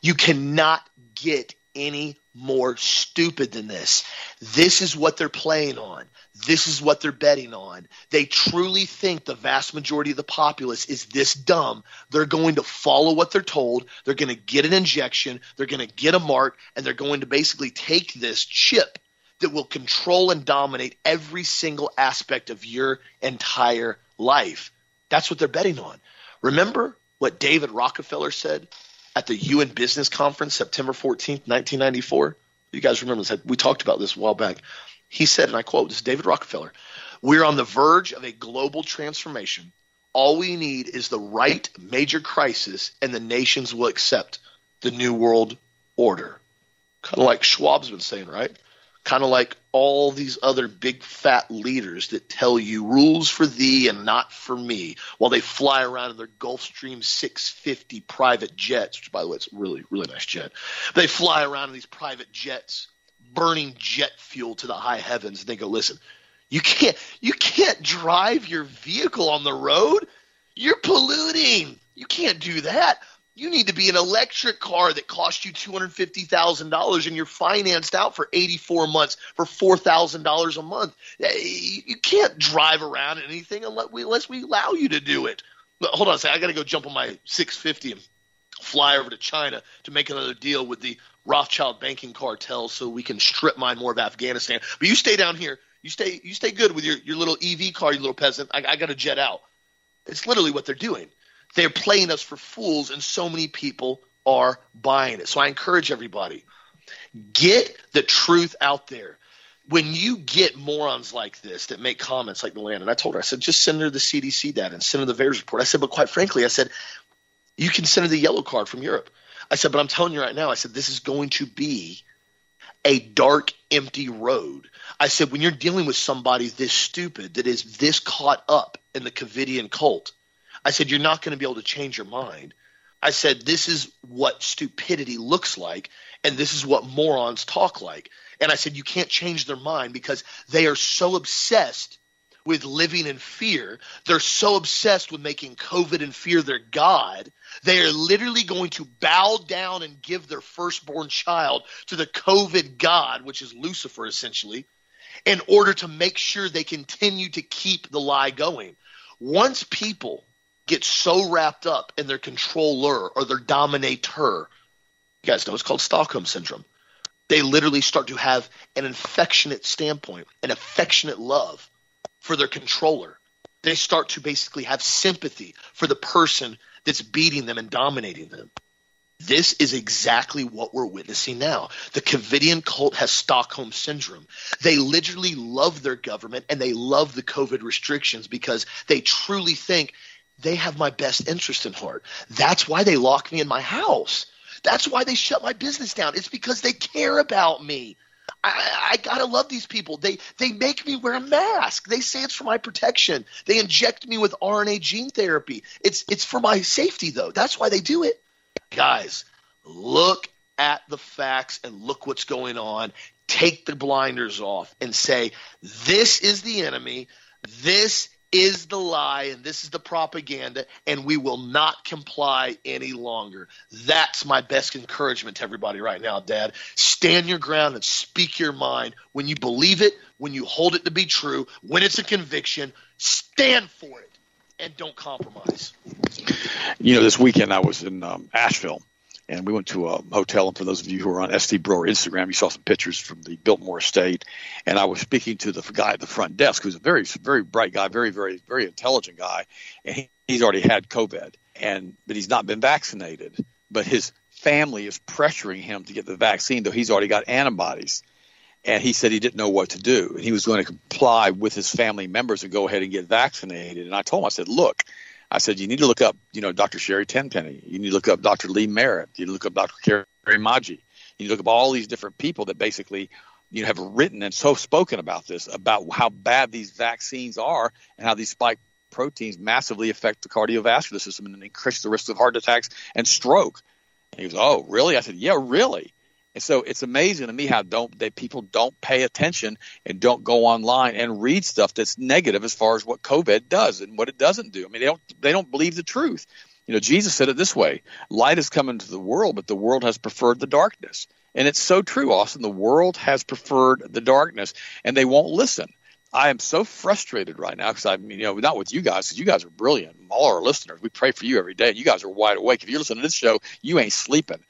You cannot get any more stupid than this. This is what they're playing on. This is what they're betting on. They truly think the vast majority of the populace is this dumb. They're going to follow what they're told. They're going to get an injection. They're going to get a mark, and they're going to basically take this chip that will control and dominate every single aspect of your entire life. That's what they're betting on. Remember what David Rockefeller said? at the UN Business Conference, September 14th, 1994. You guys remember this? We talked about this a while back. He said, and I quote, this is David Rockefeller, we're on the verge of a global transformation. All we need is the right major crisis, and the nations will accept the new world order. Kind of like Schwab's been saying, right? Kind of like all these other big fat leaders that tell you rules for thee and not for me while they fly around in their Gulfstream 650 private jets, which by the way, it's a really, really nice jet. They fly around in these private jets, burning jet fuel to the high heavens, and they go, listen, you can't you can't drive your vehicle on the road. You're polluting. You can't do that. You need to be an electric car that costs you $250,000 and you're financed out for 84 months for $4,000 a month. Eh, you can't drive around anything unless we, unless we allow you to do it. But hold on a second. I got to go jump on my 650 and fly over to China to make another deal with the Rothschild banking cartel so we can strip mine more of Afghanistan. But you stay down here. You stay you stay good with your, your little EV car, you little peasant. I, I got to jet out. It's literally what they're doing. They're playing us for fools, and so many people are buying it. So I encourage everybody get the truth out there. When you get morons like this that make comments like the land, and I told her, I said, just send her the CDC data and send her the VAERS report. I said, but quite frankly, I said, you can send her the yellow card from Europe. I said, but I'm telling you right now, I said, this is going to be a dark, empty road. I said, when you're dealing with somebody this stupid that is this caught up in the Covidian cult, I said, You're not going to be able to change your mind. I said, This is what stupidity looks like, and this is what morons talk like. And I said, You can't change their mind because they are so obsessed with living in fear. They're so obsessed with making COVID and fear their God. They are literally going to bow down and give their firstborn child to the COVID God, which is Lucifer essentially, in order to make sure they continue to keep the lie going. Once people get so wrapped up in their controller or their dominator. You guys know it's called Stockholm syndrome. They literally start to have an affectionate standpoint, an affectionate love for their controller. They start to basically have sympathy for the person that's beating them and dominating them. This is exactly what we're witnessing now. The Covidian cult has Stockholm syndrome. They literally love their government and they love the COVID restrictions because they truly think they have my best interest in heart. That's why they lock me in my house. That's why they shut my business down. It's because they care about me. I, I, gotta love these people. They they make me wear a mask. They say it's for my protection. They inject me with RNA gene therapy. It's it's for my safety though. That's why they do it. Guys, look at the facts and look what's going on. Take the blinders off and say this is the enemy. This is the lie and this is the propaganda, and we will not comply any longer. That's my best encouragement to everybody right now, Dad. Stand your ground and speak your mind. When you believe it, when you hold it to be true, when it's a conviction, stand for it and don't compromise. You know, this weekend I was in um, Asheville and we went to a hotel. And for those of you who are on ST Broer Instagram, you saw some pictures from the Biltmore estate. And I was speaking to the guy at the front desk, who's a very, very bright guy, very, very, very intelligent guy, and he, he's already had COVID, and but he's not been vaccinated. But his family is pressuring him to get the vaccine, though he's already got antibodies. And he said he didn't know what to do, and he was going to comply with his family members and go ahead and get vaccinated. And I told him, I said, look I said, you need to look up, you know, Dr. Sherry Tenpenny. You need to look up Dr. Lee Merritt. You need to look up Dr. Carrie Madej. You need to look up all these different people that basically, you know, have written and so spoken about this, about how bad these vaccines are and how these spike proteins massively affect the cardiovascular system and increase the risk of heart attacks and stroke. And he goes, oh, really? I said, yeah, really. And so it's amazing to me how don't they people don't pay attention and don't go online and read stuff that's negative as far as what COVID does and what it doesn't do. I mean, they don't they don't believe the truth. You know, Jesus said it this way: "Light has come into the world, but the world has preferred the darkness." And it's so true, Austin. The world has preferred the darkness, and they won't listen. I am so frustrated right now because I mean, you know, not with you guys, because you guys are brilliant. All our listeners, we pray for you every day. You guys are wide awake. If you listen to this show, you ain't sleeping.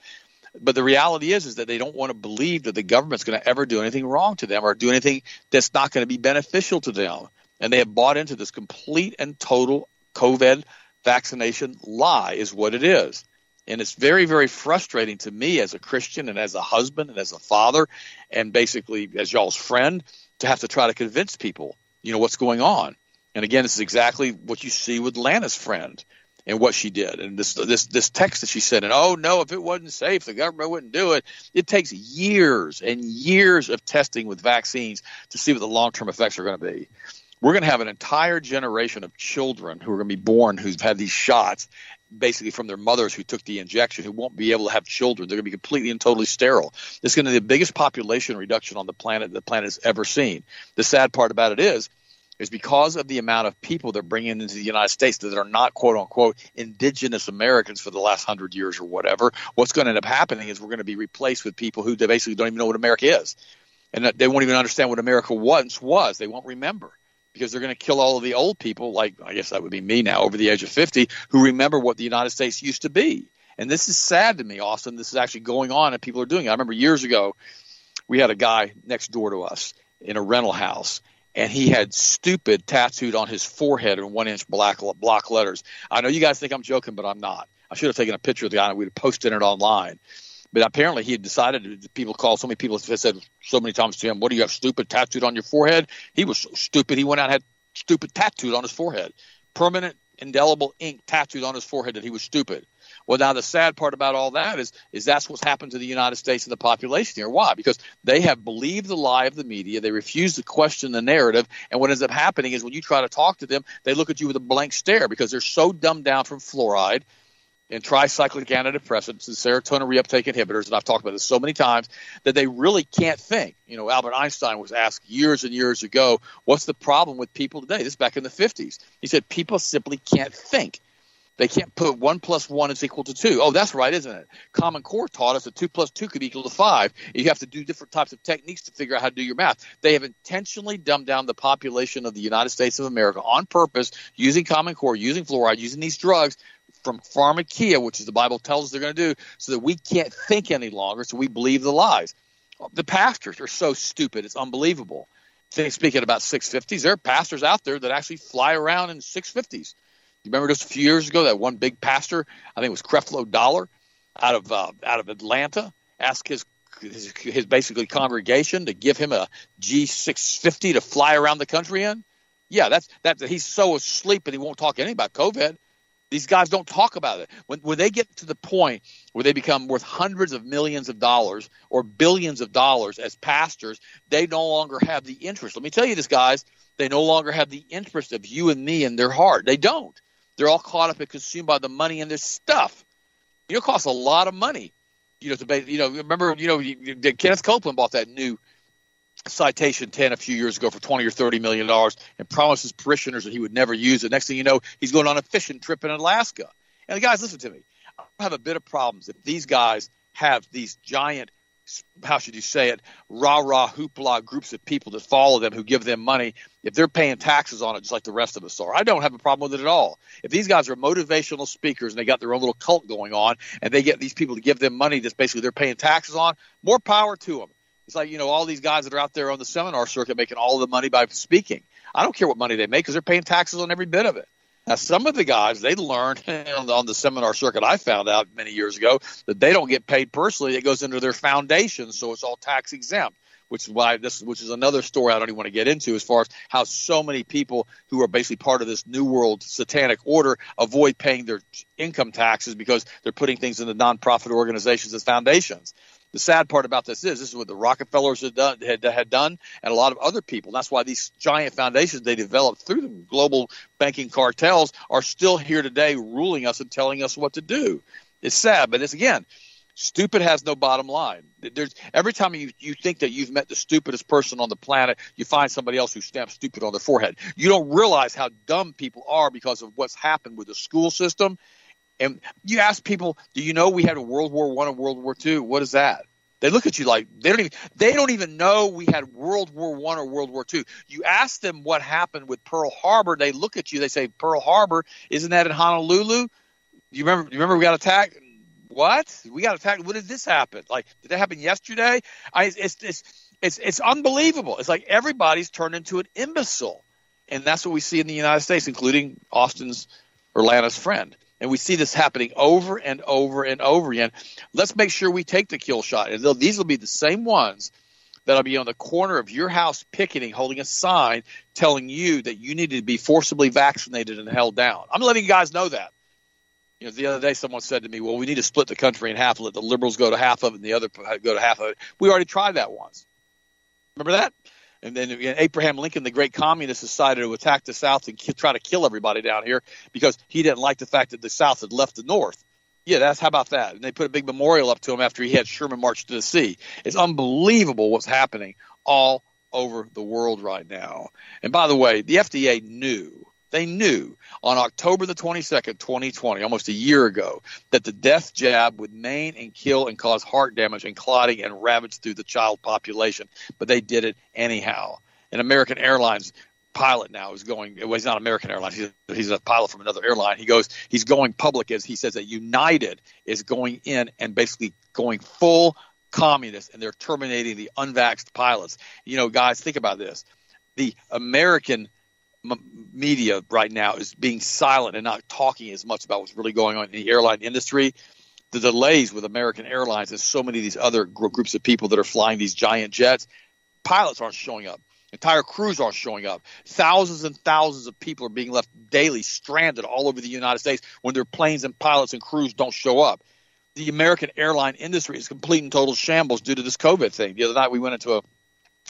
But the reality is, is that they don't want to believe that the government's going to ever do anything wrong to them or do anything that's not going to be beneficial to them. And they have bought into this complete and total COVID vaccination lie, is what it is. And it's very, very frustrating to me as a Christian and as a husband and as a father and basically as y'all's friend to have to try to convince people, you know, what's going on. And again, this is exactly what you see with Lana's friend and what she did. And this this this text that she sent, and oh no, if it wasn't safe, the government wouldn't do it. It takes years and years of testing with vaccines to see what the long term effects are going to be. We're going to have an entire generation of children who are going to be born who've had these shots, basically from their mothers who took the injection, who won't be able to have children. They're going to be completely and totally sterile. It's going to be the biggest population reduction on the planet the planet has ever seen. The sad part about it is is because of the amount of people they're bringing into the United States that are not quote unquote indigenous Americans for the last hundred years or whatever. What's going to end up happening is we're going to be replaced with people who basically don't even know what America is, and they won't even understand what America once was. They won't remember because they're going to kill all of the old people, like I guess that would be me now, over the age of 50, who remember what the United States used to be. And this is sad to me, Austin. This is actually going on, and people are doing it. I remember years ago, we had a guy next door to us in a rental house, and he had stupid tattooed on his forehead in one inch black block letters. I know you guys think I'm joking, but I'm not. I should have taken a picture of the guy and we'd have posted it online. But apparently he had decided, people called, so many people have said so many times to him, what do you have stupid tattooed on your forehead? He was so stupid. He went out and had stupid tattooed on his forehead. Permanent indelible ink tattooed on his forehead that he was stupid. Well, now the sad part about all that is, is that's what's happened to the United States and the population here. Why? Because they have believed the lie of the media. They refuse to question the narrative. And what ends up happening is when you try to talk to them, they look at you with a blank stare because they're so dumbed down from fluoride and tricyclic antidepressants and serotonin reuptake inhibitors, and I've talked about this so many times, that they really can't think. You know, Albert Einstein was asked years and years ago, what's the problem with people today? This back in the 50s. He said, people simply can't think. They can't put one plus one is equal to two. Oh, that's right, isn't it? Common Core taught us that two plus two could be equal to five. You have to do different types of techniques to figure out how to do your math. They have intentionally dumbed down the population of the United States of America on purpose, using Common Core, using fluoride, using these drugs from pharmakia, which is the Bible tells us they're going to do, so that we can't think any longer, so we believe the lies. The pastors are so stupid; it's unbelievable. Speaking about 650s, there are pastors out there that actually fly around in 650s. You remember just a few years ago that one big pastor, I think it was Creflo Dollar, out of uh, out of Atlanta, asked his, his his basically congregation to give him a G650 to fly around the country in. Yeah, that's that. He's so asleep and he won't talk anything about COVID. These guys don't talk about it. When, when they get to the point where they become worth hundreds of millions of dollars or billions of dollars as pastors, they no longer have the interest. Let me tell you this, guys. They no longer have the interest of you and me in their heart. They don't. They're all caught up and consumed by the money and their stuff. You know, it costs a lot of money. You know, to you know, remember, you know, Kenneth Copeland bought that new citation 10 a few years ago for 20 or 30 million dollars and promised his parishioners that he would never use it. Next thing you know, he's going on a fishing trip in Alaska. And the guys, listen to me. I have a bit of problems if these guys have these giant how should you say it, rah rah hoopla groups of people that follow them who give them money, if they're paying taxes on it just like the rest of us are. I don't have a problem with it at all. If these guys are motivational speakers and they got their own little cult going on and they get these people to give them money that's basically they're paying taxes on, more power to them. It's like, you know, all these guys that are out there on the seminar circuit making all the money by speaking. I don't care what money they make because they're paying taxes on every bit of it. Now, some of the guys, they learned (laughs) on the seminar circuit, I found out many years ago that they don't get paid personally. It goes into their foundation, so it's all tax exempt, which is why this, which is another story I don't even want to get into as far as how so many people who are basically part of this new world satanic order avoid paying their income taxes because they're putting things in the nonprofit organizations as foundations. The sad part about this is this is what the Rockefellers had done, had, had done and a lot of other people. That's why these giant foundations they developed through the global banking cartels are still here today, ruling us and telling us what to do. It's sad, but it's again, stupid has no bottom line. There's every time you you think that you've met the stupidest person on the planet, you find somebody else who stamps stupid on their forehead. You don't realize how dumb people are because of what's happened with the school system and you ask people, do you know we had a World War One and World War Two? What is that? They look at you like they don't even they don't even know we had World War One or World War Two. You ask them what happened with Pearl Harbor, they look at you, they say Pearl Harbor, isn't that in Honolulu? Do you remember you remember we got attacked? What? We got attacked. When did this happen? Like did that happen yesterday? I it's it's it's it's unbelievable. It's like everybody's turned into an imbecile. And that's what we see in the United States, including Austin's or Lana's friend. And we see this happening over and over and over again. Let's make sure we take the kill shot. And these will be the same ones that'll be on the corner of your house picketing, holding a sign telling you that you need to be forcibly vaccinated and held down. I'm letting you guys know that. You know, the other day someone said to me, "Well, we need to split the country in half, let the liberals go to half of it, and the other go to half of it." We already tried that once. Remember that? And then Abraham Lincoln, the great communist, decided to attack the South and try to kill everybody down here because he didn't like the fact that the South had left the North. Yeah, that's how about that? And they put a big memorial up to him after he had Sherman march to the sea. It's unbelievable what's happening all over the world right now. And by the way, the FDA knew they knew on October the 22nd, 2020, almost a year ago, that the death jab would maim and kill and cause heart damage and clotting and ravage through the child population. But they did it anyhow. And American Airlines pilot now is going. Well, he's not American Airlines. He's, he's a pilot from another airline. He goes. He's going public as he says that United is going in and basically going full communist, and they're terminating the unvaxxed pilots. You know, guys, think about this. The American media right now is being silent and not talking as much about what's really going on in the airline industry. The delays with American Airlines and so many of these other groups of people that are flying these giant jets, pilots aren't showing up. Entire crews aren't showing up. Thousands and thousands of people are being left daily stranded all over the United States when their planes and pilots and crews don't show up. The American airline industry is complete and total shambles due to this COVID thing. The other night we went into a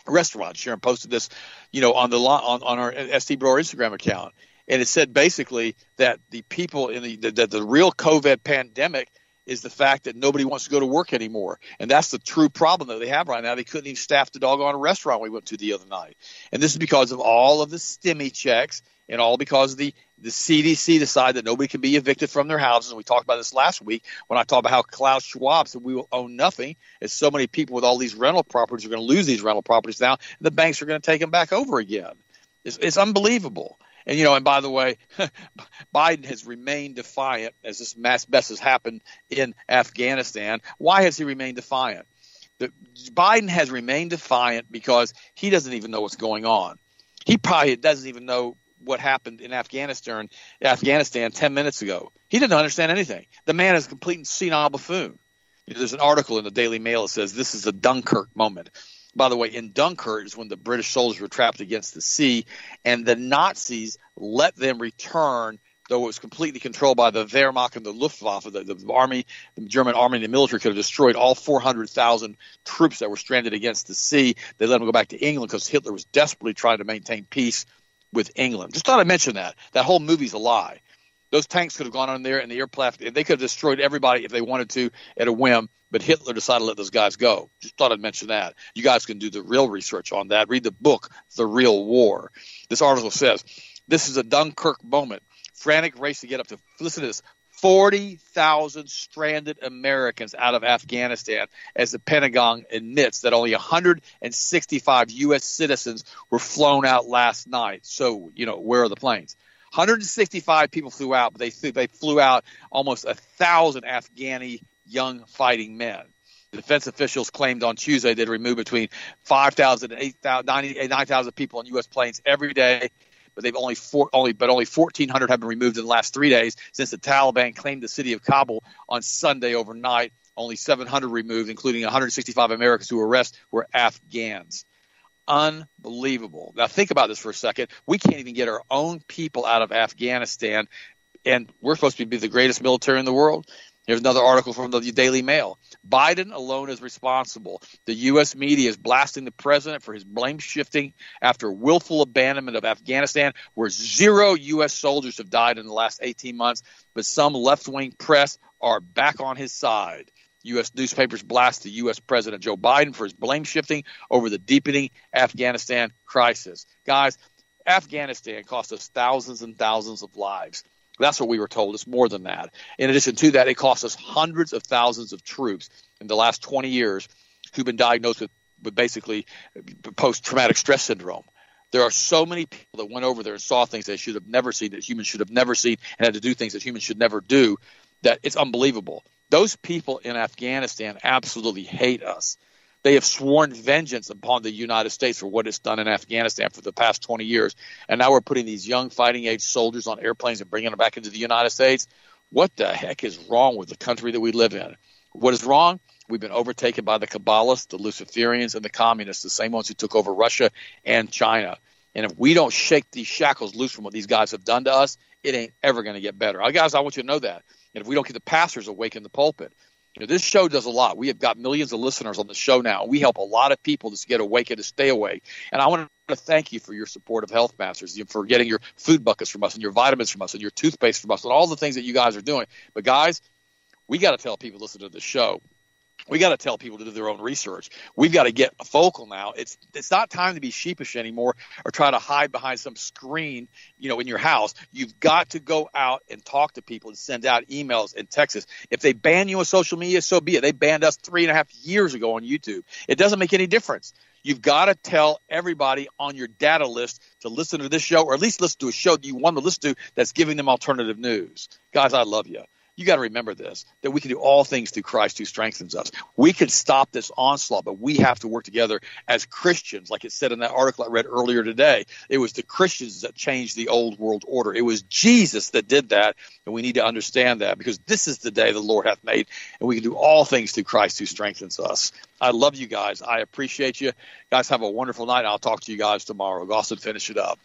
restaurant. Sharon posted this, you know, on the on, on our ST Broer Instagram account, and it said basically that the people in the that the real COVID pandemic is the fact that nobody wants to go to work anymore. And that's the true problem that they have right now. They couldn't even staff the doggone restaurant we went to the other night. And this is because of all of the STEMI checks and all because of the, the CDC decided that nobody can be evicted from their houses. And we talked about this last week when I talked about how Klaus Schwab said we will own nothing as so many people with all these rental properties are going to lose these rental properties now. And the banks are going to take them back over again. It's, it's unbelievable. And you know, and by the way, (laughs) Biden has remained defiant as this mass mess has happened in Afghanistan. Why has he remained defiant? The, Biden has remained defiant because he doesn't even know what's going on. He probably doesn't even know what happened in Afghanistan Afghanistan 10 minutes ago. He didn't understand anything. The man is a complete senile buffoon. There's an article in the Daily Mail that says this is a Dunkirk moment. By the way, in Dunkirk is when the British soldiers were trapped against the sea, and the Nazis let them return, though it was completely controlled by the Wehrmacht and the Luftwaffe, the, the army, the German army and the military could have destroyed all 400,000 troops that were stranded against the sea. They let them go back to England because Hitler was desperately trying to maintain peace with England. Just thought I'd mention that. That whole movie's a lie. Those tanks could have gone on there and the aircraft, they could have destroyed everybody if they wanted to at a whim but Hitler decided to let those guys go. Just thought I'd mention that. You guys can do the real research on that. Read the book, The Real War. This article says this is a Dunkirk moment. Frantic race to get up to, listen to this, 40,000 stranded Americans out of Afghanistan as the Pentagon admits that only 165 U.S. citizens were flown out last night. So, you know, where are the planes? 165 people flew out, but they, they flew out almost a thousand Afghani young fighting men. Defense officials claimed on Tuesday they'd remove between 5,000 and 8,000, 9,000 people on U.S. planes every day, but they've only four, only but only 1,400 have been removed in the last three days since the Taliban claimed the city of Kabul on Sunday overnight. Only 700 removed, including 165 Americans who were arrested, were Afghans. Unbelievable. Now think about this for a second. We can't even get our own people out of Afghanistan, and we're supposed to be the greatest military in the world. Here's another article from the Daily Mail. Biden alone is responsible. The U.S. media is blasting the president for his blame shifting after willful abandonment of Afghanistan, where zero U.S. soldiers have died in the last 18 months, but some left wing press are back on his side. U.S. newspapers blast the U.S. President Joe Biden for his blame shifting over the deepening Afghanistan crisis. Guys, Afghanistan cost us thousands and thousands of lives. That's what we were told. It's more than that. In addition to that, it cost us hundreds of thousands of troops in the last 20 years who've been diagnosed with, with basically post traumatic stress syndrome. There are so many people that went over there and saw things they should have never seen, that humans should have never seen, and had to do things that humans should never do, that it's unbelievable. Those people in Afghanistan absolutely hate us. They have sworn vengeance upon the United States for what it's done in Afghanistan for the past 20 years. And now we're putting these young fighting age soldiers on airplanes and bringing them back into the United States. what the heck is wrong with the country that we live in? What is wrong? We've been overtaken by the Kabbalists, the Luciferians, and the communists, the same ones who took over Russia and China. And if we don't shake these shackles loose from what these guys have done to us, it ain't ever going to get better. Guys, I want you to know that. And if we don't get the pastors awake in the pulpit, you know, this show does a lot. We have got millions of listeners on the show now. We help a lot of people to get awake and to stay awake. And I want to thank you for your support of Health Masters, for getting your food buckets from us and your vitamins from us and your toothpaste from us and all the things that you guys are doing. But guys, we got to tell people listen to this show we got to tell people to do their own research. We've got to get focal now. It's it's not time to be sheepish anymore or try to hide behind some screen, you know, in your house. You've got to go out and talk to people and send out emails in Texas. If they ban you on social media, so be it. They banned us three and a half years ago on YouTube. It doesn't make any difference. You've got to tell everybody on your data list to listen to this show, or at least listen to a show that you want to listen to that's giving them alternative news. Guys, I love you you got to remember this that we can do all things through Christ who strengthens us. We can stop this onslaught, but we have to work together as Christians, like it said in that article I read earlier today. It was the Christians that changed the old world order. It was Jesus that did that, and we need to understand that because this is the day the Lord hath made, and we can do all things through Christ who strengthens us. I love you guys. I appreciate you. Guys, have a wonderful night. I'll talk to you guys tomorrow. Austin, finish it up.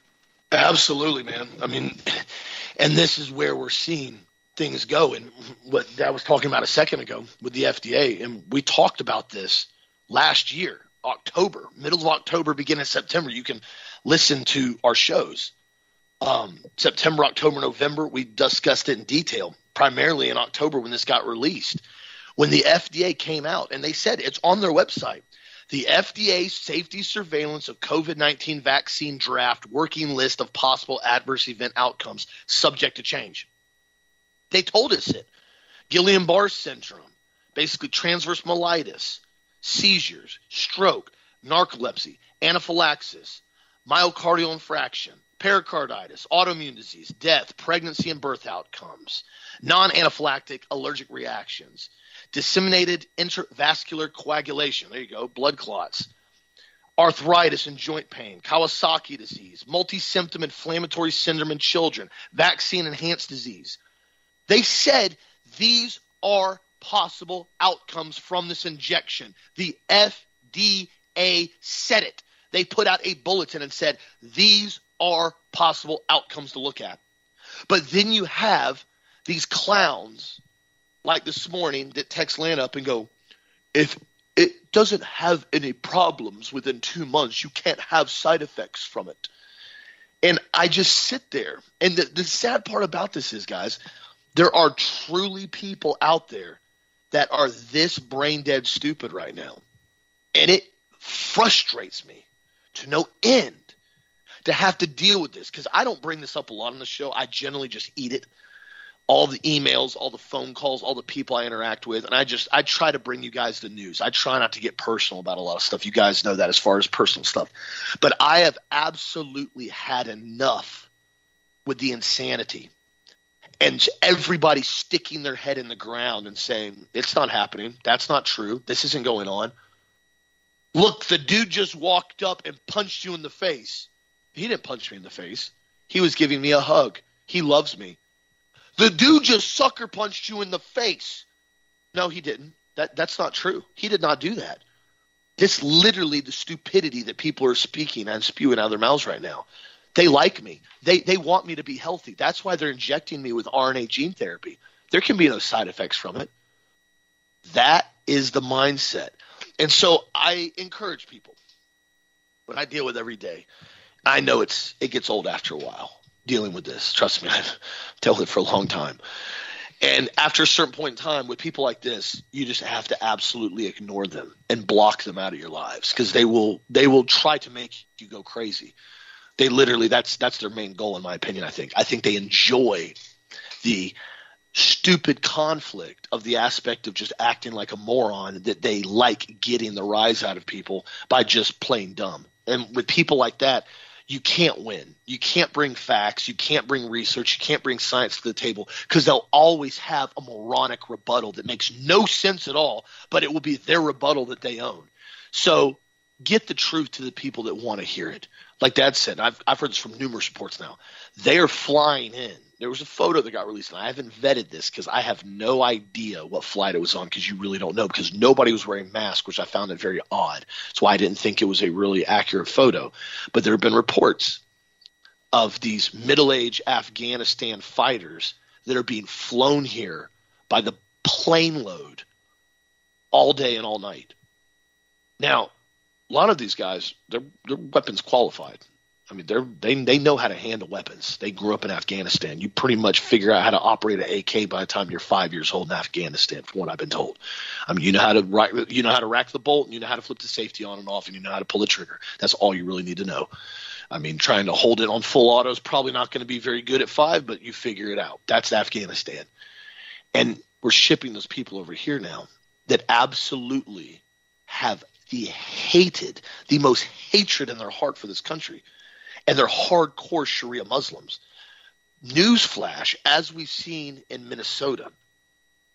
Absolutely, man. I mean, (laughs) and this is where we're seeing things go. And what I was talking about a second ago with the FDA, and we talked about this last year, October, middle of October, beginning of September. You can listen to our shows. Um, September, October, November, we discussed it in detail, primarily in October when this got released. When the FDA came out and they said it's on their website, the FDA safety surveillance of COVID 19 vaccine draft working list of possible adverse event outcomes subject to change. They told us it. Guillain Barre syndrome, basically transverse myelitis, seizures, stroke, narcolepsy, anaphylaxis, myocardial infarction, pericarditis, autoimmune disease, death, pregnancy and birth outcomes, non anaphylactic allergic reactions, disseminated intravascular coagulation, there you go, blood clots, arthritis and joint pain, Kawasaki disease, multi symptom inflammatory syndrome in children, vaccine enhanced disease, they said these are possible outcomes from this injection. The FDA said it. They put out a bulletin and said these are possible outcomes to look at. But then you have these clowns like this morning that text Lana up and go, if it doesn't have any problems within two months, you can't have side effects from it. And I just sit there. And the, the sad part about this is, guys, there are truly people out there that are this brain dead stupid right now. And it frustrates me to no end to have to deal with this because I don't bring this up a lot on the show. I generally just eat it. All the emails, all the phone calls, all the people I interact with, and I just I try to bring you guys the news. I try not to get personal about a lot of stuff. You guys know that as far as personal stuff. But I have absolutely had enough with the insanity and everybody sticking their head in the ground and saying, It's not happening. That's not true. This isn't going on. Look, the dude just walked up and punched you in the face. He didn't punch me in the face. He was giving me a hug. He loves me. The dude just sucker punched you in the face. No, he didn't. That that's not true. He did not do that. This literally the stupidity that people are speaking and spewing out of their mouths right now. They like me. They they want me to be healthy. That's why they're injecting me with RNA gene therapy. There can be no side effects from it. That is the mindset. And so I encourage people what I deal with every day. I know it's it gets old after a while dealing with this. Trust me, (laughs) I've dealt with it for a long time. And after a certain point in time, with people like this, you just have to absolutely ignore them and block them out of your lives because they will they will try to make you go crazy they literally that's that's their main goal in my opinion i think. I think they enjoy the stupid conflict of the aspect of just acting like a moron that they like getting the rise out of people by just playing dumb. And with people like that you can't win. You can't bring facts. You can't bring research. You can't bring science to the table because they'll always have a moronic rebuttal that makes no sense at all but it will be their rebuttal that they own. So get the truth to the people that want to hear it. Like Dad said, I've, I've heard this from numerous reports now. They are flying in. There was a photo that got released, and I haven't vetted this because I have no idea what flight it was on because you really don't know because nobody was wearing masks, which I found it very odd. That's why I didn't think it was a really accurate photo. But there have been reports of these middle aged Afghanistan fighters that are being flown here by the plane load all day and all night. Now, a lot of these guys, they're, they're weapons qualified. I mean, they're they they know how to handle weapons. They grew up in Afghanistan. You pretty much figure out how to operate an AK by the time you're five years old in Afghanistan, from what I've been told. I mean, you know how to you know how to rack the bolt, and you know how to flip the safety on and off, and you know how to pull the trigger. That's all you really need to know. I mean, trying to hold it on full auto is probably not going to be very good at five, but you figure it out. That's Afghanistan, and we're shipping those people over here now that absolutely have the hated, the most hatred in their heart for this country, and they're hardcore Sharia Muslims. Newsflash, as we've seen in Minnesota,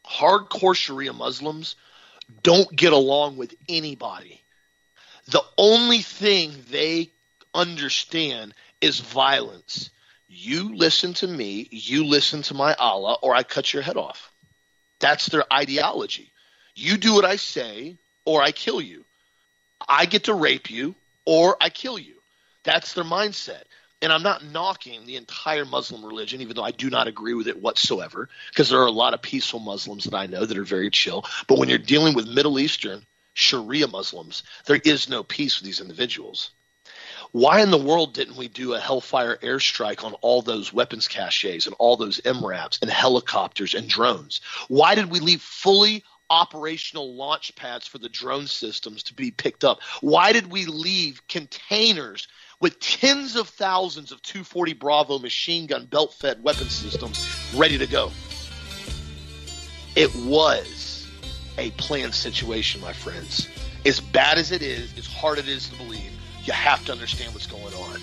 hardcore Sharia Muslims don't get along with anybody. The only thing they understand is violence. You listen to me, you listen to my Allah, or I cut your head off. That's their ideology. You do what I say, or I kill you. I get to rape you, or I kill you. That's their mindset. And I'm not knocking the entire Muslim religion, even though I do not agree with it whatsoever, because there are a lot of peaceful Muslims that I know that are very chill. But when you're dealing with Middle Eastern Sharia Muslims, there is no peace with these individuals. Why in the world didn't we do a Hellfire airstrike on all those weapons caches and all those MRAPs and helicopters and drones? Why did we leave fully operational launch pads for the drone systems to be picked up? Why did we leave containers with tens of thousands of 240 Bravo machine gun belt fed weapon systems ready to go? It was a planned situation, my friends. As bad as it is, as hard as it is to believe, you have to understand what's going on.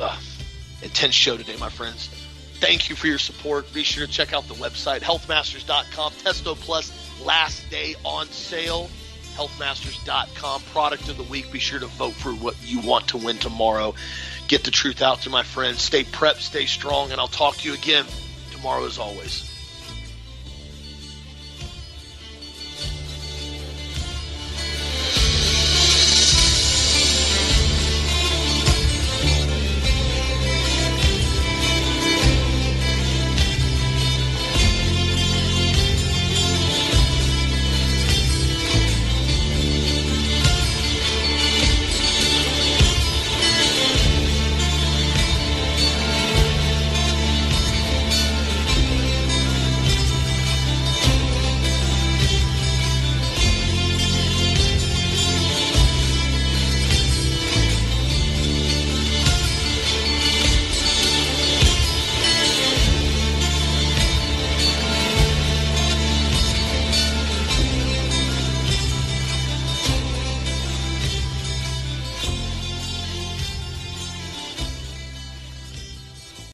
Ugh. Intense show today, my friends. Thank you for your support. Be sure to check out the website, healthmasters.com. Testo Plus last day on sale. Healthmasters.com. Product of the week. Be sure to vote for what you want to win tomorrow. Get the truth out to my friends. Stay prepped, stay strong, and I'll talk to you again tomorrow as always.